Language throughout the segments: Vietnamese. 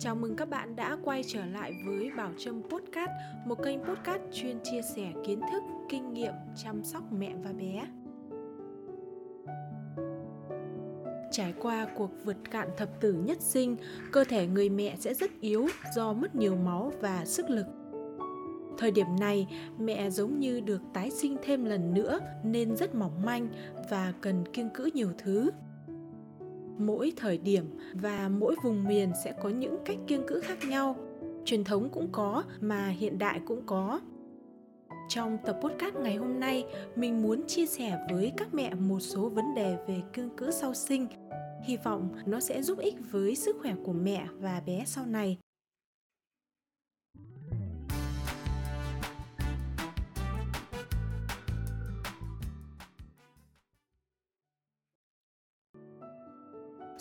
Chào mừng các bạn đã quay trở lại với Bảo Trâm Podcast, một kênh podcast chuyên chia sẻ kiến thức, kinh nghiệm chăm sóc mẹ và bé. Trải qua cuộc vượt cạn thập tử nhất sinh, cơ thể người mẹ sẽ rất yếu do mất nhiều máu và sức lực. Thời điểm này, mẹ giống như được tái sinh thêm lần nữa nên rất mỏng manh và cần kiêng cữ nhiều thứ mỗi thời điểm và mỗi vùng miền sẽ có những cách kiêng cữ khác nhau. Truyền thống cũng có mà hiện đại cũng có. Trong tập podcast ngày hôm nay, mình muốn chia sẻ với các mẹ một số vấn đề về kiêng cữ sau sinh. Hy vọng nó sẽ giúp ích với sức khỏe của mẹ và bé sau này.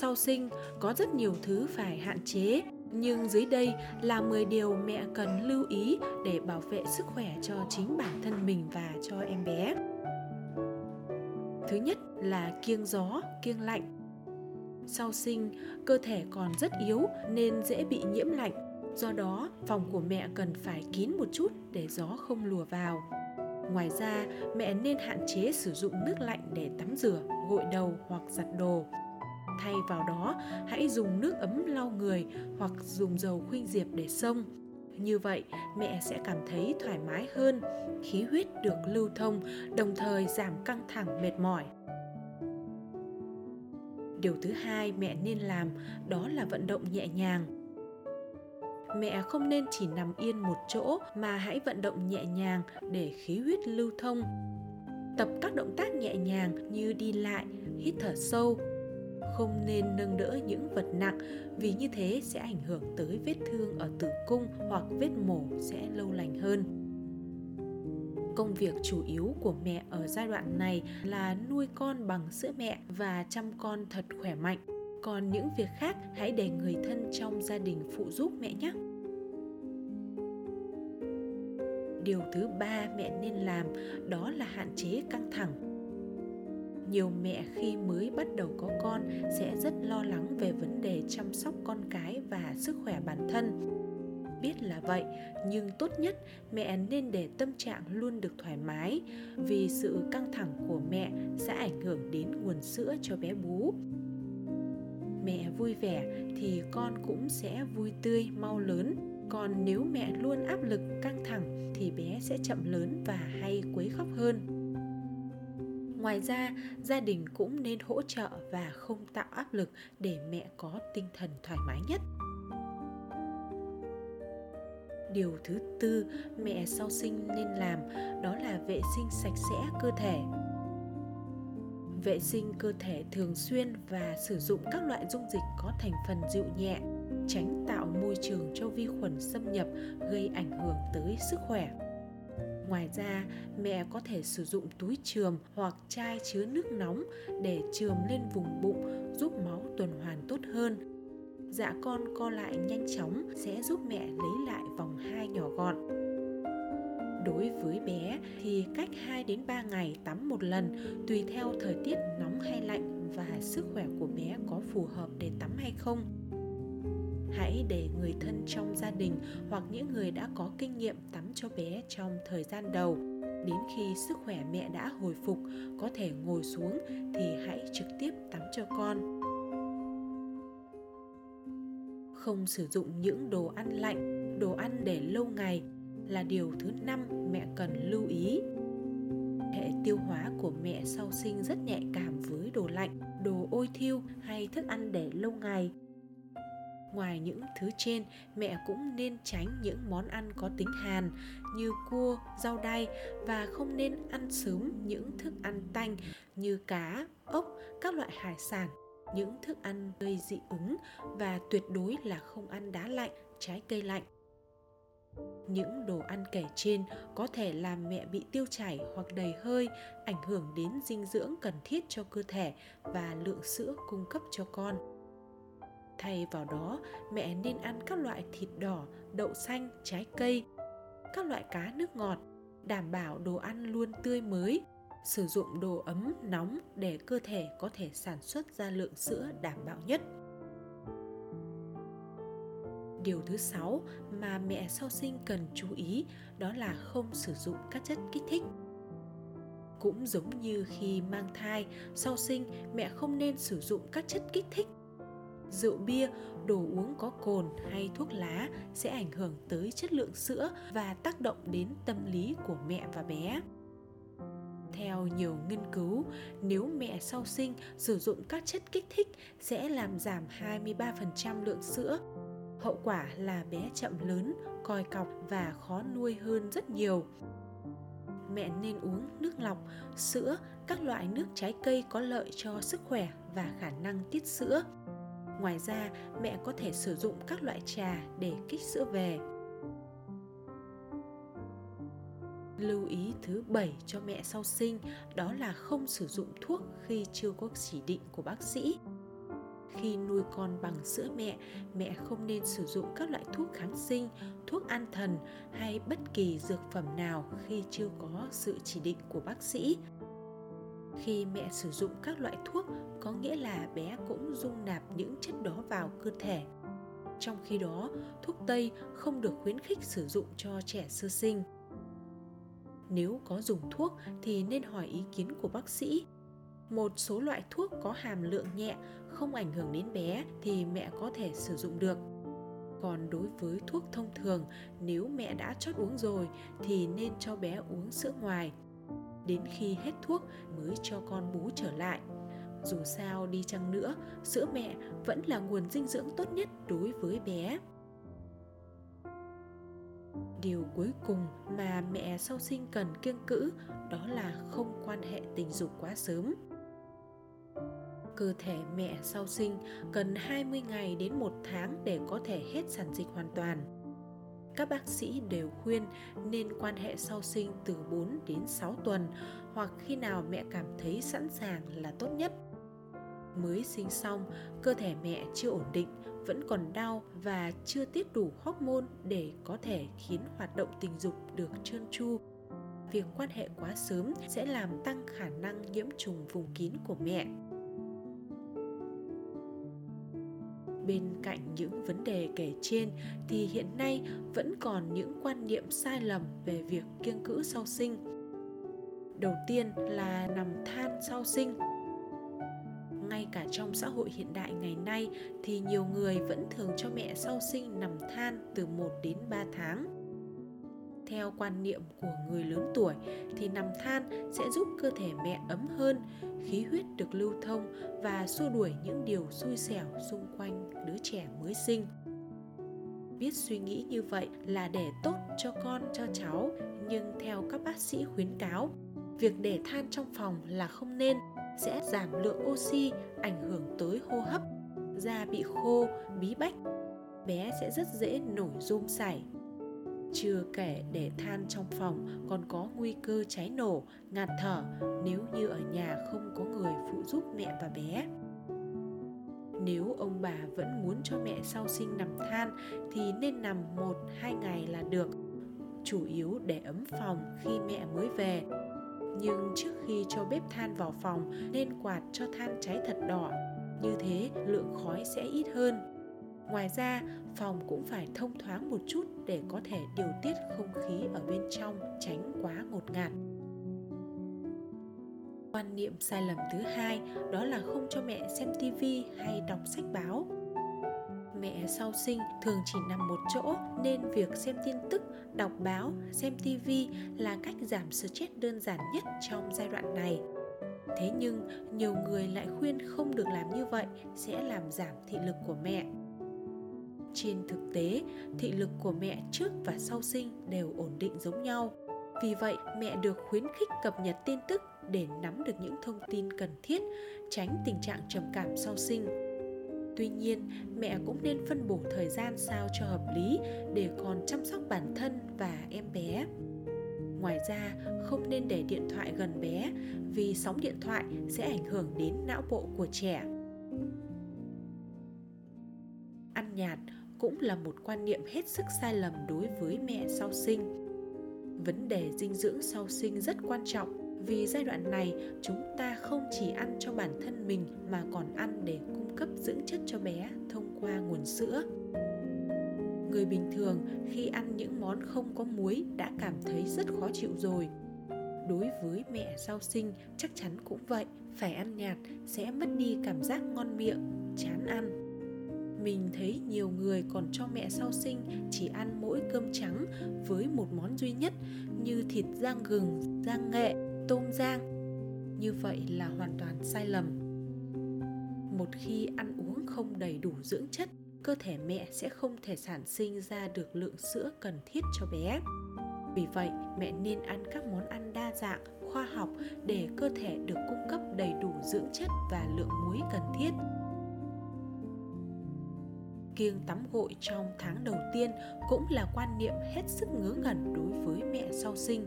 Sau sinh có rất nhiều thứ phải hạn chế, nhưng dưới đây là 10 điều mẹ cần lưu ý để bảo vệ sức khỏe cho chính bản thân mình và cho em bé. Thứ nhất là kiêng gió, kiêng lạnh. Sau sinh, cơ thể còn rất yếu nên dễ bị nhiễm lạnh. Do đó, phòng của mẹ cần phải kín một chút để gió không lùa vào. Ngoài ra, mẹ nên hạn chế sử dụng nước lạnh để tắm rửa, gội đầu hoặc giặt đồ thay vào đó, hãy dùng nước ấm lau người hoặc dùng dầu khuynh diệp để xông. Như vậy, mẹ sẽ cảm thấy thoải mái hơn, khí huyết được lưu thông, đồng thời giảm căng thẳng, mệt mỏi. Điều thứ hai mẹ nên làm đó là vận động nhẹ nhàng. Mẹ không nên chỉ nằm yên một chỗ mà hãy vận động nhẹ nhàng để khí huyết lưu thông. Tập các động tác nhẹ nhàng như đi lại, hít thở sâu không nên nâng đỡ những vật nặng, vì như thế sẽ ảnh hưởng tới vết thương ở tử cung hoặc vết mổ sẽ lâu lành hơn. Công việc chủ yếu của mẹ ở giai đoạn này là nuôi con bằng sữa mẹ và chăm con thật khỏe mạnh. Còn những việc khác, hãy để người thân trong gia đình phụ giúp mẹ nhé. Điều thứ ba mẹ nên làm, đó là hạn chế căng thẳng nhiều mẹ khi mới bắt đầu có con sẽ rất lo lắng về vấn đề chăm sóc con cái và sức khỏe bản thân. Biết là vậy, nhưng tốt nhất mẹ nên để tâm trạng luôn được thoải mái, vì sự căng thẳng của mẹ sẽ ảnh hưởng đến nguồn sữa cho bé bú. Mẹ vui vẻ thì con cũng sẽ vui tươi, mau lớn. Còn nếu mẹ luôn áp lực, căng thẳng thì bé sẽ chậm lớn và hay quấy khóc hơn ngoài ra, gia đình cũng nên hỗ trợ và không tạo áp lực để mẹ có tinh thần thoải mái nhất. Điều thứ tư mẹ sau sinh nên làm, đó là vệ sinh sạch sẽ cơ thể. Vệ sinh cơ thể thường xuyên và sử dụng các loại dung dịch có thành phần dịu nhẹ, tránh tạo môi trường cho vi khuẩn xâm nhập, gây ảnh hưởng tới sức khỏe. Ngoài ra, mẹ có thể sử dụng túi trường hoặc chai chứa nước nóng để trường lên vùng bụng giúp máu tuần hoàn tốt hơn. Dạ con co lại nhanh chóng sẽ giúp mẹ lấy lại vòng hai nhỏ gọn. Đối với bé thì cách 2 đến 3 ngày tắm một lần tùy theo thời tiết nóng hay lạnh và sức khỏe của bé có phù hợp để tắm hay không hãy để người thân trong gia đình hoặc những người đã có kinh nghiệm tắm cho bé trong thời gian đầu. Đến khi sức khỏe mẹ đã hồi phục, có thể ngồi xuống thì hãy trực tiếp tắm cho con. Không sử dụng những đồ ăn lạnh, đồ ăn để lâu ngày là điều thứ năm mẹ cần lưu ý. Hệ tiêu hóa của mẹ sau sinh rất nhạy cảm với đồ lạnh, đồ ôi thiêu hay thức ăn để lâu ngày ngoài những thứ trên, mẹ cũng nên tránh những món ăn có tính hàn như cua, rau đay và không nên ăn sớm những thức ăn tanh như cá, ốc, các loại hải sản. Những thức ăn gây dị ứng và tuyệt đối là không ăn đá lạnh, trái cây lạnh. Những đồ ăn kể trên có thể làm mẹ bị tiêu chảy hoặc đầy hơi, ảnh hưởng đến dinh dưỡng cần thiết cho cơ thể và lượng sữa cung cấp cho con thay vào đó mẹ nên ăn các loại thịt đỏ đậu xanh trái cây các loại cá nước ngọt đảm bảo đồ ăn luôn tươi mới sử dụng đồ ấm nóng để cơ thể có thể sản xuất ra lượng sữa đảm bảo nhất Điều thứ sáu mà mẹ sau sinh cần chú ý đó là không sử dụng các chất kích thích. Cũng giống như khi mang thai, sau sinh mẹ không nên sử dụng các chất kích thích. Rượu bia, đồ uống có cồn hay thuốc lá sẽ ảnh hưởng tới chất lượng sữa và tác động đến tâm lý của mẹ và bé. Theo nhiều nghiên cứu, nếu mẹ sau sinh sử dụng các chất kích thích sẽ làm giảm 23% lượng sữa. Hậu quả là bé chậm lớn, còi cọc và khó nuôi hơn rất nhiều. Mẹ nên uống nước lọc, sữa, các loại nước trái cây có lợi cho sức khỏe và khả năng tiết sữa. Ngoài ra, mẹ có thể sử dụng các loại trà để kích sữa về. Lưu ý thứ bảy cho mẹ sau sinh đó là không sử dụng thuốc khi chưa có chỉ định của bác sĩ. Khi nuôi con bằng sữa mẹ, mẹ không nên sử dụng các loại thuốc kháng sinh, thuốc an thần hay bất kỳ dược phẩm nào khi chưa có sự chỉ định của bác sĩ. Khi mẹ sử dụng các loại thuốc có nghĩa là bé cũng dung nạp những chất đó vào cơ thể. Trong khi đó, thuốc tây không được khuyến khích sử dụng cho trẻ sơ sinh. Nếu có dùng thuốc thì nên hỏi ý kiến của bác sĩ. Một số loại thuốc có hàm lượng nhẹ không ảnh hưởng đến bé thì mẹ có thể sử dụng được. Còn đối với thuốc thông thường nếu mẹ đã chót uống rồi thì nên cho bé uống sữa ngoài đến khi hết thuốc mới cho con bú trở lại dù sao đi chăng nữa, sữa mẹ vẫn là nguồn dinh dưỡng tốt nhất đối với bé điều cuối cùng mà mẹ sau sinh cần kiêng cữ đó là không quan hệ tình dục quá sớm. Cơ thể mẹ sau sinh cần 20 ngày đến một tháng để có thể hết sản dịch hoàn toàn. Các bác sĩ đều khuyên nên quan hệ sau sinh từ 4 đến 6 tuần hoặc khi nào mẹ cảm thấy sẵn sàng là tốt nhất. Mới sinh xong, cơ thể mẹ chưa ổn định vẫn còn đau và chưa tiết đủ hormone để có thể khiến hoạt động tình dục được trơn tru việc quan hệ quá sớm sẽ làm tăng khả năng nhiễm trùng vùng kín của mẹ bên cạnh những vấn đề kể trên thì hiện nay vẫn còn những quan niệm sai lầm về việc kiêng cữ sau sinh đầu tiên là nằm than sau sinh ngay cả trong xã hội hiện đại ngày nay thì nhiều người vẫn thường cho mẹ sau sinh nằm than từ 1 đến 3 tháng. Theo quan niệm của người lớn tuổi thì nằm than sẽ giúp cơ thể mẹ ấm hơn, khí huyết được lưu thông và xua đuổi những điều xui xẻo xung quanh đứa trẻ mới sinh. Biết suy nghĩ như vậy là để tốt cho con cho cháu, nhưng theo các bác sĩ khuyến cáo, việc để than trong phòng là không nên sẽ giảm lượng oxy ảnh hưởng tới hô hấp da bị khô bí bách bé sẽ rất dễ nổi rôm sảy chưa kể để than trong phòng còn có nguy cơ cháy nổ, ngạt thở nếu như ở nhà không có người phụ giúp mẹ và bé. Nếu ông bà vẫn muốn cho mẹ sau sinh nằm than thì nên nằm một, hai ngày là được, chủ yếu để ấm phòng khi mẹ mới về. Nhưng trước khi cho bếp than vào phòng nên quạt cho than cháy thật đỏ, như thế lượng khói sẽ ít hơn ngoài ra phòng cũng phải thông thoáng một chút để có thể điều tiết không khí ở bên trong tránh quá ngột ngạt quan niệm sai lầm thứ hai đó là không cho mẹ xem tivi hay đọc sách báo mẹ sau sinh thường chỉ nằm một chỗ nên việc xem tin tức, đọc báo, xem tivi là cách giảm stress đơn giản nhất trong giai đoạn này. Thế nhưng nhiều người lại khuyên không được làm như vậy sẽ làm giảm thị lực của mẹ. Trên thực tế, thị lực của mẹ trước và sau sinh đều ổn định giống nhau. Vì vậy, mẹ được khuyến khích cập nhật tin tức để nắm được những thông tin cần thiết, tránh tình trạng trầm cảm sau sinh Tuy nhiên, mẹ cũng nên phân bổ thời gian sao cho hợp lý để còn chăm sóc bản thân và em bé. Ngoài ra, không nên để điện thoại gần bé vì sóng điện thoại sẽ ảnh hưởng đến não bộ của trẻ. Nhạt cũng là một quan niệm hết sức sai lầm đối với mẹ sau sinh. Vấn đề dinh dưỡng sau sinh rất quan trọng, vì giai đoạn này chúng ta không chỉ ăn cho bản thân mình mà còn ăn để cung cấp dưỡng chất cho bé thông qua nguồn sữa. Người bình thường khi ăn những món không có muối đã cảm thấy rất khó chịu rồi. Đối với mẹ sau sinh, chắc chắn cũng vậy, phải ăn nhạt sẽ mất đi cảm giác ngon miệng, chán ăn mình thấy nhiều người còn cho mẹ sau sinh chỉ ăn mỗi cơm trắng với một món duy nhất như thịt rang gừng, rang nghệ, tôm rang. Như vậy là hoàn toàn sai lầm. Một khi ăn uống không đầy đủ dưỡng chất, cơ thể mẹ sẽ không thể sản sinh ra được lượng sữa cần thiết cho bé. Vì vậy, mẹ nên ăn các món ăn đa dạng, khoa học để cơ thể được cung cấp đầy đủ dưỡng chất và lượng muối cần thiết kiêng tắm gội trong tháng đầu tiên cũng là quan niệm hết sức ngớ ngẩn đối với mẹ sau sinh.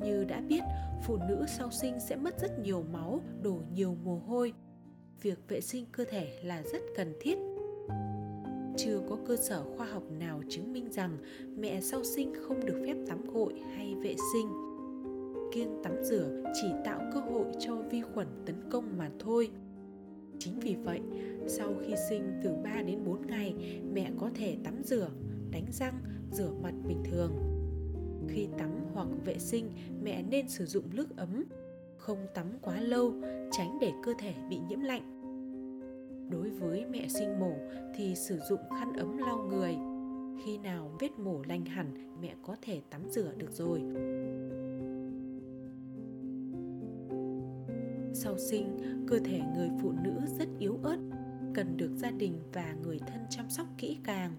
Như đã biết phụ nữ sau sinh sẽ mất rất nhiều máu đổ nhiều mồ hôi. Việc vệ sinh cơ thể là rất cần thiết. Chưa có cơ sở khoa học nào chứng minh rằng mẹ sau sinh không được phép tắm gội hay vệ sinh. Kiêng tắm rửa chỉ tạo cơ hội cho vi khuẩn tấn công mà thôi. Chính vì vậy, sau khi sinh từ 3 đến 4 ngày, mẹ có thể tắm rửa, đánh răng, rửa mặt bình thường. Khi tắm hoặc vệ sinh, mẹ nên sử dụng nước ấm, không tắm quá lâu, tránh để cơ thể bị nhiễm lạnh. Đối với mẹ sinh mổ thì sử dụng khăn ấm lau người. Khi nào vết mổ lành hẳn, mẹ có thể tắm rửa được rồi. Sau sinh, cơ thể người phụ nữ cần được gia đình và người thân chăm sóc kỹ càng.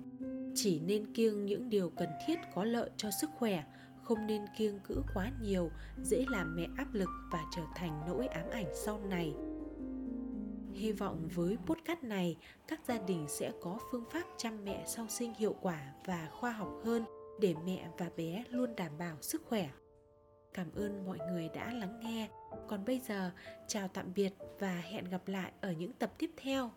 Chỉ nên kiêng những điều cần thiết có lợi cho sức khỏe, không nên kiêng cữ quá nhiều, dễ làm mẹ áp lực và trở thành nỗi ám ảnh sau này. Hy vọng với podcast này, các gia đình sẽ có phương pháp chăm mẹ sau sinh hiệu quả và khoa học hơn để mẹ và bé luôn đảm bảo sức khỏe. Cảm ơn mọi người đã lắng nghe. Còn bây giờ, chào tạm biệt và hẹn gặp lại ở những tập tiếp theo.